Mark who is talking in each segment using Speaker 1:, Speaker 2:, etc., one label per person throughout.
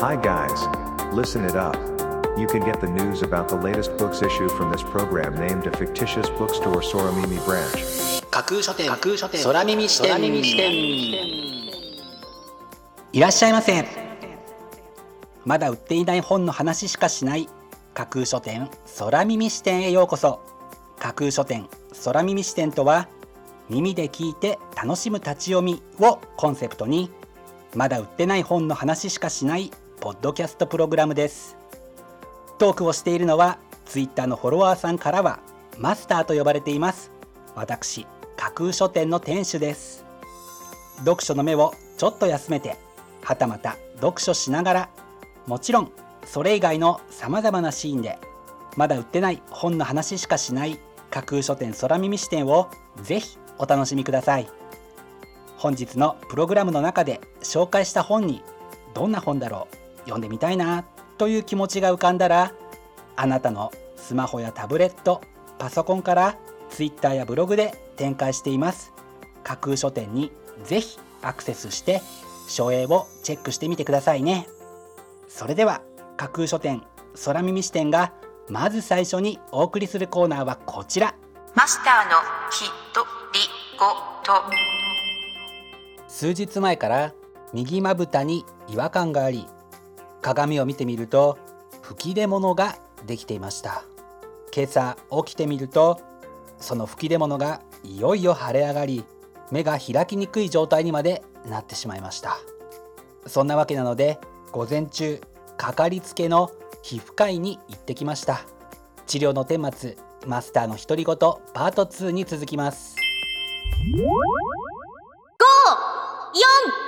Speaker 1: Hi guys. Listen it up. You can get the news about the latest books issue from this program named a fictitious bookstore Soramimi branch.
Speaker 2: 架空書店架空書店空耳視点耳視点いらっしゃいませまだ売っていない本の話しかしない架空書店空耳視点へようこそ架空書店空耳視点とは耳で聞いて楽しむ立ち読みをコンセプトにまだ売ってない本の話しかしないポッドキャストプログラムです。トークをしているのはツイッターのフォロワーさんからはマスターと呼ばれています。私架空書店の店主です。読書の目をちょっと休めてはたまた読書しながらもちろんそれ以外のさまざまなシーンでまだ売ってない本の話しかしない架空書店空耳視点をぜひお楽しみください。本日のプログラムの中で紹介した本にどんな本だろう読んでみたいなという気持ちが浮かんだらあなたのスマホやタブレットパソコンから Twitter やブログで展開しています。架空書店にぜひアクセスして書影をチェックしてみてくださいね。それでは架空書店空耳視点がまず最初にお送りするコーナーはこちら。
Speaker 3: マスターのひとりごと。
Speaker 2: 数日前から右まぶたに違和感があり鏡を見てみると吹き出物ができていました。今朝起きてみるとその吹き出物がいよいよ腫れ上がり目が開きにくい状態にまでなってしまいました。そんなわけなので午前中かかりつけの皮膚科医に行ってきました。治療の顛末マスターの独り言パート2に続きます。
Speaker 3: 5 4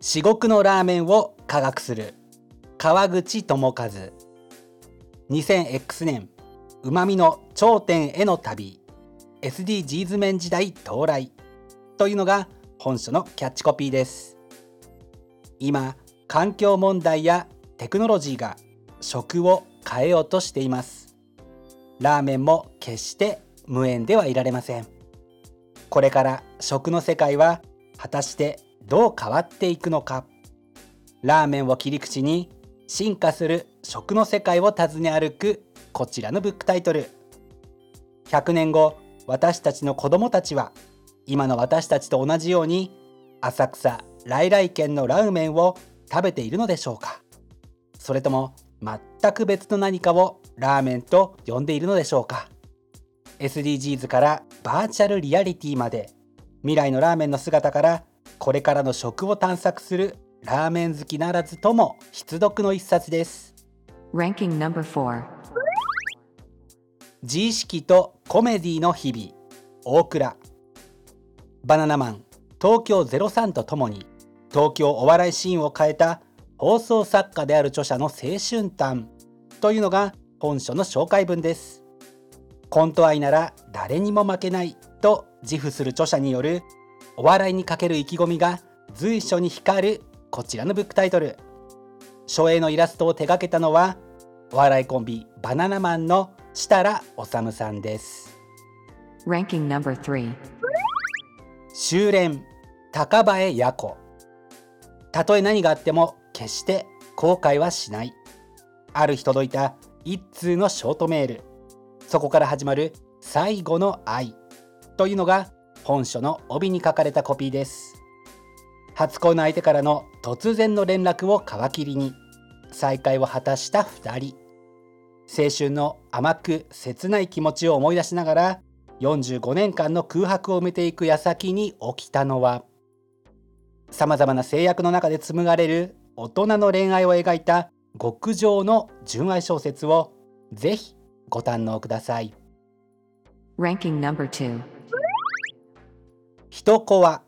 Speaker 2: 至極のラーメンを科学する。川口智和。2000X 年。うまみの頂点への旅。SDGs 面時代到来。というのが本書のキャッチコピーです。今環境問題やテクノロジーが食を変えようとしています。ラーメンも決して無縁ではいられません。これから食の世界は果たしてどう変わっていくのか？ラーメンを切り口に進化する食の世界を訪ね歩くこちらのブックタイトル。100年後私たちの子供たちは今の私たちと同じように浅草来来軒のラーメンを食べているのでしょうか？それとも全く別の何かをラーメンと呼んでいるのでしょうか？SDGs からバーチャルリアリティまで未来のラーメンの姿からこれからの食を探索するラーメン好きならずとも必読の一冊です。
Speaker 4: Ranking number 4.
Speaker 2: 自意識とコメディの日々。大倉バナナマン。東京03とともに。東京お笑いシーンを変えた。放送作家である著者の青春譚。というのが本書の紹介文です。コント愛なら誰にも負けない。と自負する著者によるお笑いにかける意気込みが随所に光るこちらのブックタイトル。書影のイラストを手掛けたのはお笑いコンビバナナマンの設楽治さんです。
Speaker 4: Ranking number 3.
Speaker 2: 修練高林也子。たとえ何があっても決して後悔はしない。ある日届いた一通のショートメール。そこから始まる最後の愛というのが本書の帯に書かれたコピーです。初恋の相手からの突然の連絡を皮切りに。再会を果たした2人。青春の甘く切ない気持ちを思い出しながら45年間の空白を埋めていく矢先に起きたのはさまざまな制約の中で紡がれる大人の恋愛を描いた極上の純愛小説をぜひご堪能ください。人子は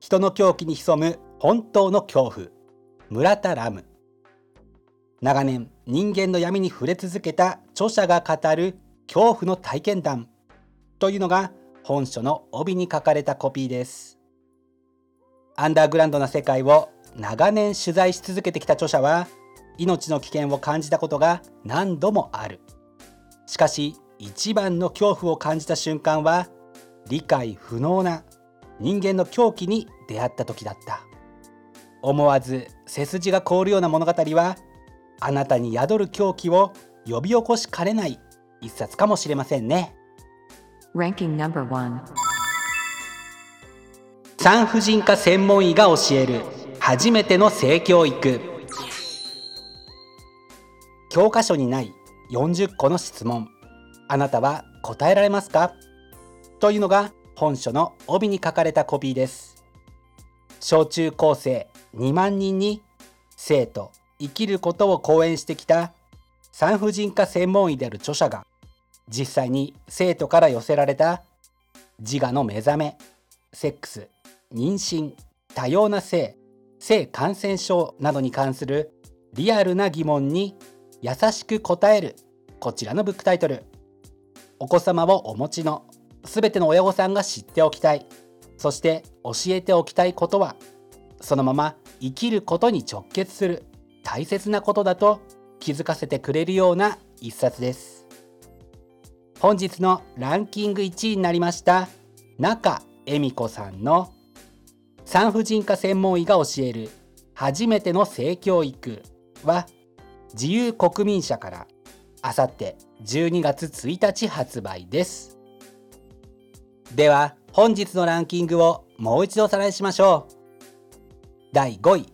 Speaker 2: 人の狂気に潜む本当の恐怖。村田ラム。長年人間の闇に触れ続けた著者が語る恐怖の体験談。というのが本書の帯に書かれたコピーです。アンダーグラウンドな世界を長年取材し続けてきた著者は命の危険を感じたことが何度もある。しかし一番の恐怖を感じた瞬間は理解不能な人間の狂気に出会った時だった。思わず背筋が凍るような物語はあなたに宿る狂気を呼び起こしかねない一冊かもしれませんね。
Speaker 4: Ranking number 1.
Speaker 2: 産婦人科専門医が教える初めての性教育。教科書にない40個の質問。あなたは答えられますか？というのが本書の帯に書かれたコピーです。小中高生2万人に生と生きることを講演してきた産婦人科専門医である著者が実際に生徒から寄せられた自我の目覚めセックス妊娠多様な性性感染症などに関するリアルな疑問に優しく答えるこちらのブックタイトル。お子様をお持ちのすべての親御さんが知っておきたい。そして教えておきたいことはそのまま生きることに直結する大切なことだと気づかせてくれるような一冊です。本日のランキング1位になりました中恵美子さんの産婦人科専門医が教える初めての性教育は自由国民社からあさって12月1日発売です。では本日のランキングをもう一度おさらいしましょう。第5位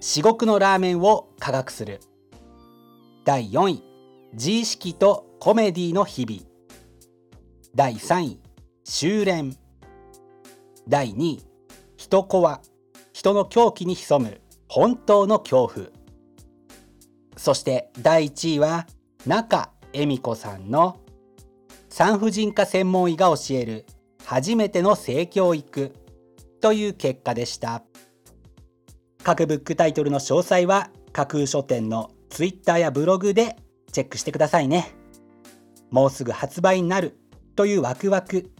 Speaker 2: 至極のラーメンを科学する。第4位自意識とコメディの日々。第3位修練。第2位人子は人の狂気に潜む。本当の恐怖。そして第1位は中恵美子さんの産婦人科専門医が教える初めての性教育という結果でした。各ブックタイトルの詳細は架空書店の Twitter やブログでチェックしてくださいね。もうすぐ発売になるというワクワク。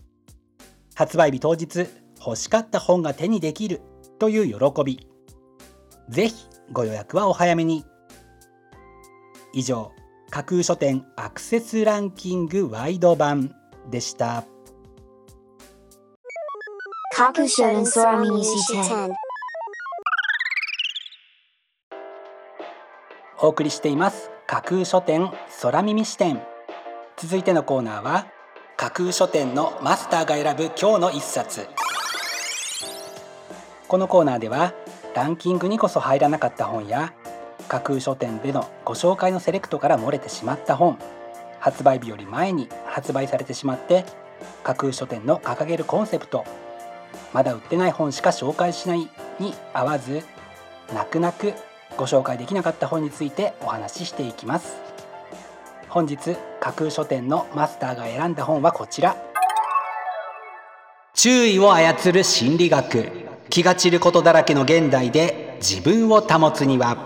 Speaker 2: 発売日当日欲しかった本が手にできるという喜び。ぜひご予約はお早めに。以上架空書店アクセスランキングワイド版でした。
Speaker 5: 架空書店空耳視点
Speaker 2: お送りしています。架空書店空耳視点続いてのコーナーは架空書店のマスターが選ぶ今日の一冊。このコーナーではランキングにこそ入らなかった本や架空書店でのご紹介のセレクトから漏れてしまった本発売日より前に発売されてしまって架空書店の掲げるコンセプトまだ売ってない本しか紹介しないに合わず泣く泣くご紹介できなかった本についてお話ししていきます。本日架空書店のマスターが選んだ本はこちら。注意を操る心理学気が散ることだらけの現代で自分を保つには。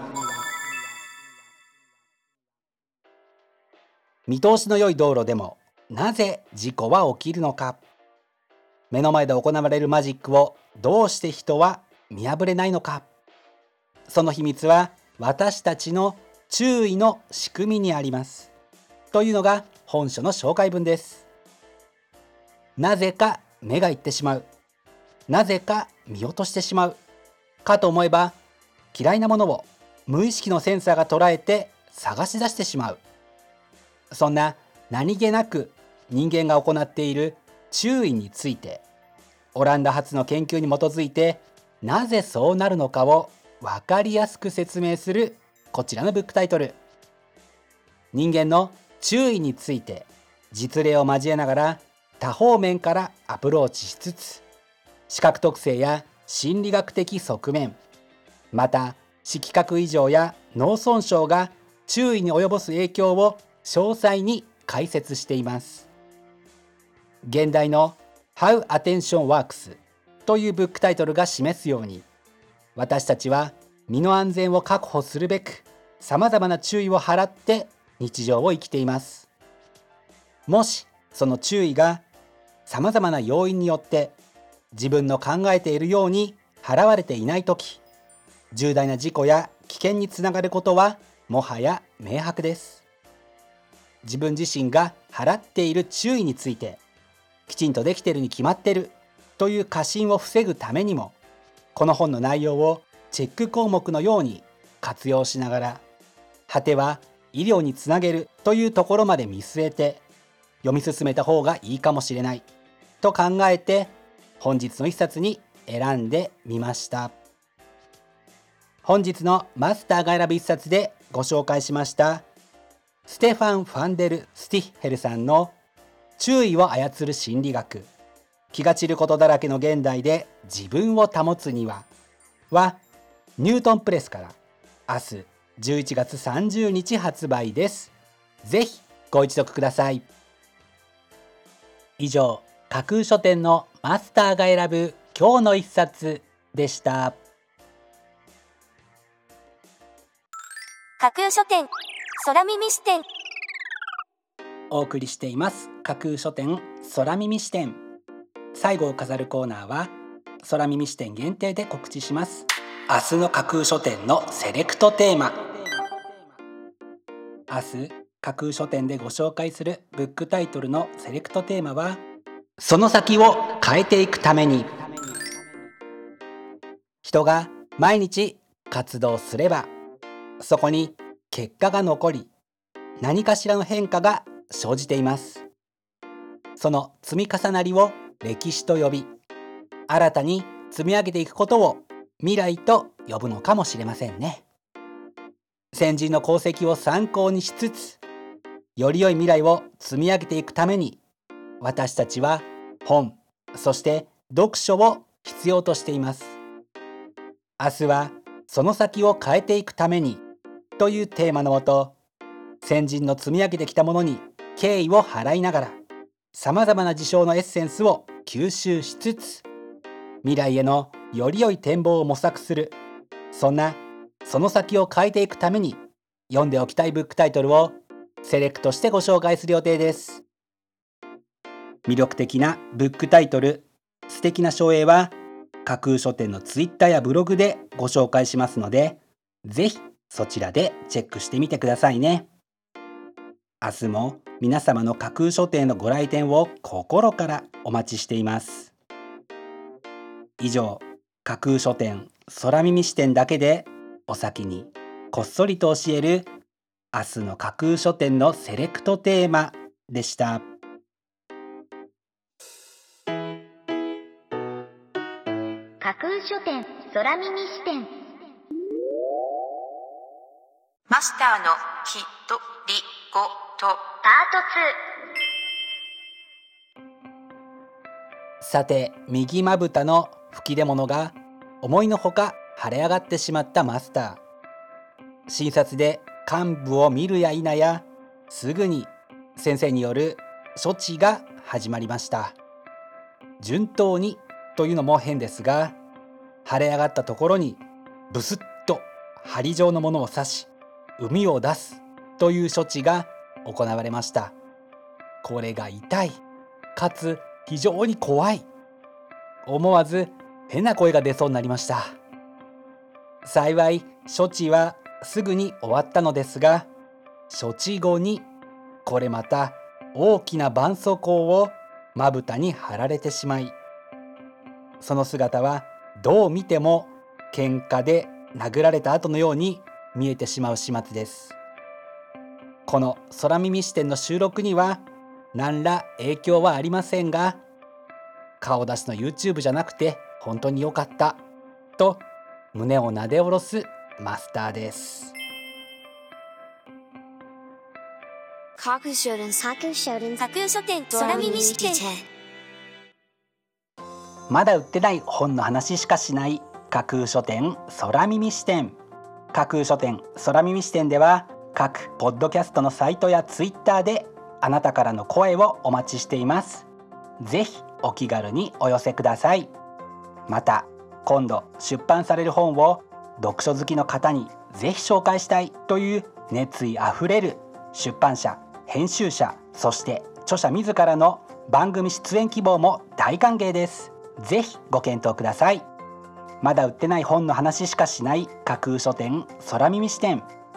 Speaker 2: 見通しの良い道路でもなぜ事故は起きるのか。目の前で行われるマジックをどうして人は見破れないのか。その秘密は私たちの注意の仕組みにあります。というのが本書の紹介文です。なぜか目がいってしまう。なぜか見落としてしまう。かと思えば嫌いなものを無意識のセンサーが捉えて探し出してしまう。そんな何気なく人間が行っている注意についてオランダ発の研究に基づいてなぜそうなるのかを分かりやすく説明するこちらのブックタイトル。人間の注意について実例を交えながら多方面からアプローチしつつ視覚特性や心理学的側面また色覚異常や脳損傷が注意に及ぼす影響を詳細に解説しています。現代の How Attention Works というブックタイトルが示すように私たちは身の安全を確保するべくさまざまな注意を払って日常を生きています。もしその注意がさまざまな要因によって自分の考えているように払われていない時重大な事故や危険につながることはもはや明白です。自分自身が払っている注意についてきちんとできてるに決まってるという過信を防ぐためにもこの本の内容をチェック項目のように活用しながら果ては医療につなげるというところまで見据えて読み進めた方がいいかもしれないと考えて本日の一冊に選んでみました。本日のマスターが選ぶ一冊でご紹介しましたステファン・ファンデル・スティッヘルさんの注意を操る心理学。気が散ることだらけの現代で自分を保つにははニュートンプレスから明日11月30日発売です。ぜひご一読ください。以上架空書店のマスターが選ぶ今日の一冊でした。
Speaker 5: 架空書店空耳視点。
Speaker 2: お送りしています。架空書店空耳視点。最後を飾るコーナーは空耳視点限定で告知します。明日の架空書店のセレクトテーマ。明日架空書店でご紹介するブックタイトルのセレクトテーマはその先を変えていくために。人が毎日活動すればそこに結果が残り何かしらの変化が生じています。その積み重なりを歴史と呼び新たに積み上げていくことを未来と呼ぶのかもしれませんね。先人の功績を参考にしつつより良い未来を積み上げていくために私たちは本そして読書を必要としています。明日はその先を変えていくためにというテーマのもと先人の積み上げてきたものに敬意を払いながらさまざまな事象のエッセンスを吸収しつつ未来へのより良い展望を模索する。そんなその先を変えていくために読んでおきたいブックタイトルをセレクトしてご紹介する予定です。魅力的なブックタイトル素敵な書影は架空書店のツイッターやブログでご紹介しますのでぜひそちらでチェックしてみてくださいね。明日も皆様の架空書店のご来店を心からお待ちしています。以上架空書店空耳視点だけでお先にこっそりと教える明日の架空書店のセレクトテーマでした。
Speaker 5: 架空書店空耳視点。
Speaker 3: マスターのひとりごと
Speaker 5: パート2
Speaker 2: さて右まぶたの吹き出物が思いのほか腫れ上がってしまったマスター。診察で幹部を見るや否やすぐに先生による処置が始まりました。順当にというのも変ですが腫れ上がったところにブスッと針状のものを刺し膿を出すという処置が行われました。これが痛い。かつ非常に怖い。思わず変な声が出そうになりました。幸い処置はすぐに終わったのですが処置後にこれまた大きな絆創膏をまぶたに貼られてしまいその姿はどう見ても喧嘩で殴られた後のように見えてしまう始末です。この空耳視点の収録には何ら影響はありませんが顔出しの YouTube じゃなくて本当に良かったと胸をなで下ろすマスターです。
Speaker 5: 架空書店架空書店架空書店空耳視点。
Speaker 2: まだ売ってない本の話しかしない架空書店空耳視点。架空書店空耳視点では各ポッドキャストのサイトやツイッターであなたからの声をお待ちしています。ぜひお気軽にお寄せください。また今度出版される本を読書好きの方にぜひ紹介したいという熱意あふれる出版社編集者そして著者自らの番組出演希望も大歓迎です。ぜひご検討ください。まだ売ってない本の話しかしない架空書店空耳視点。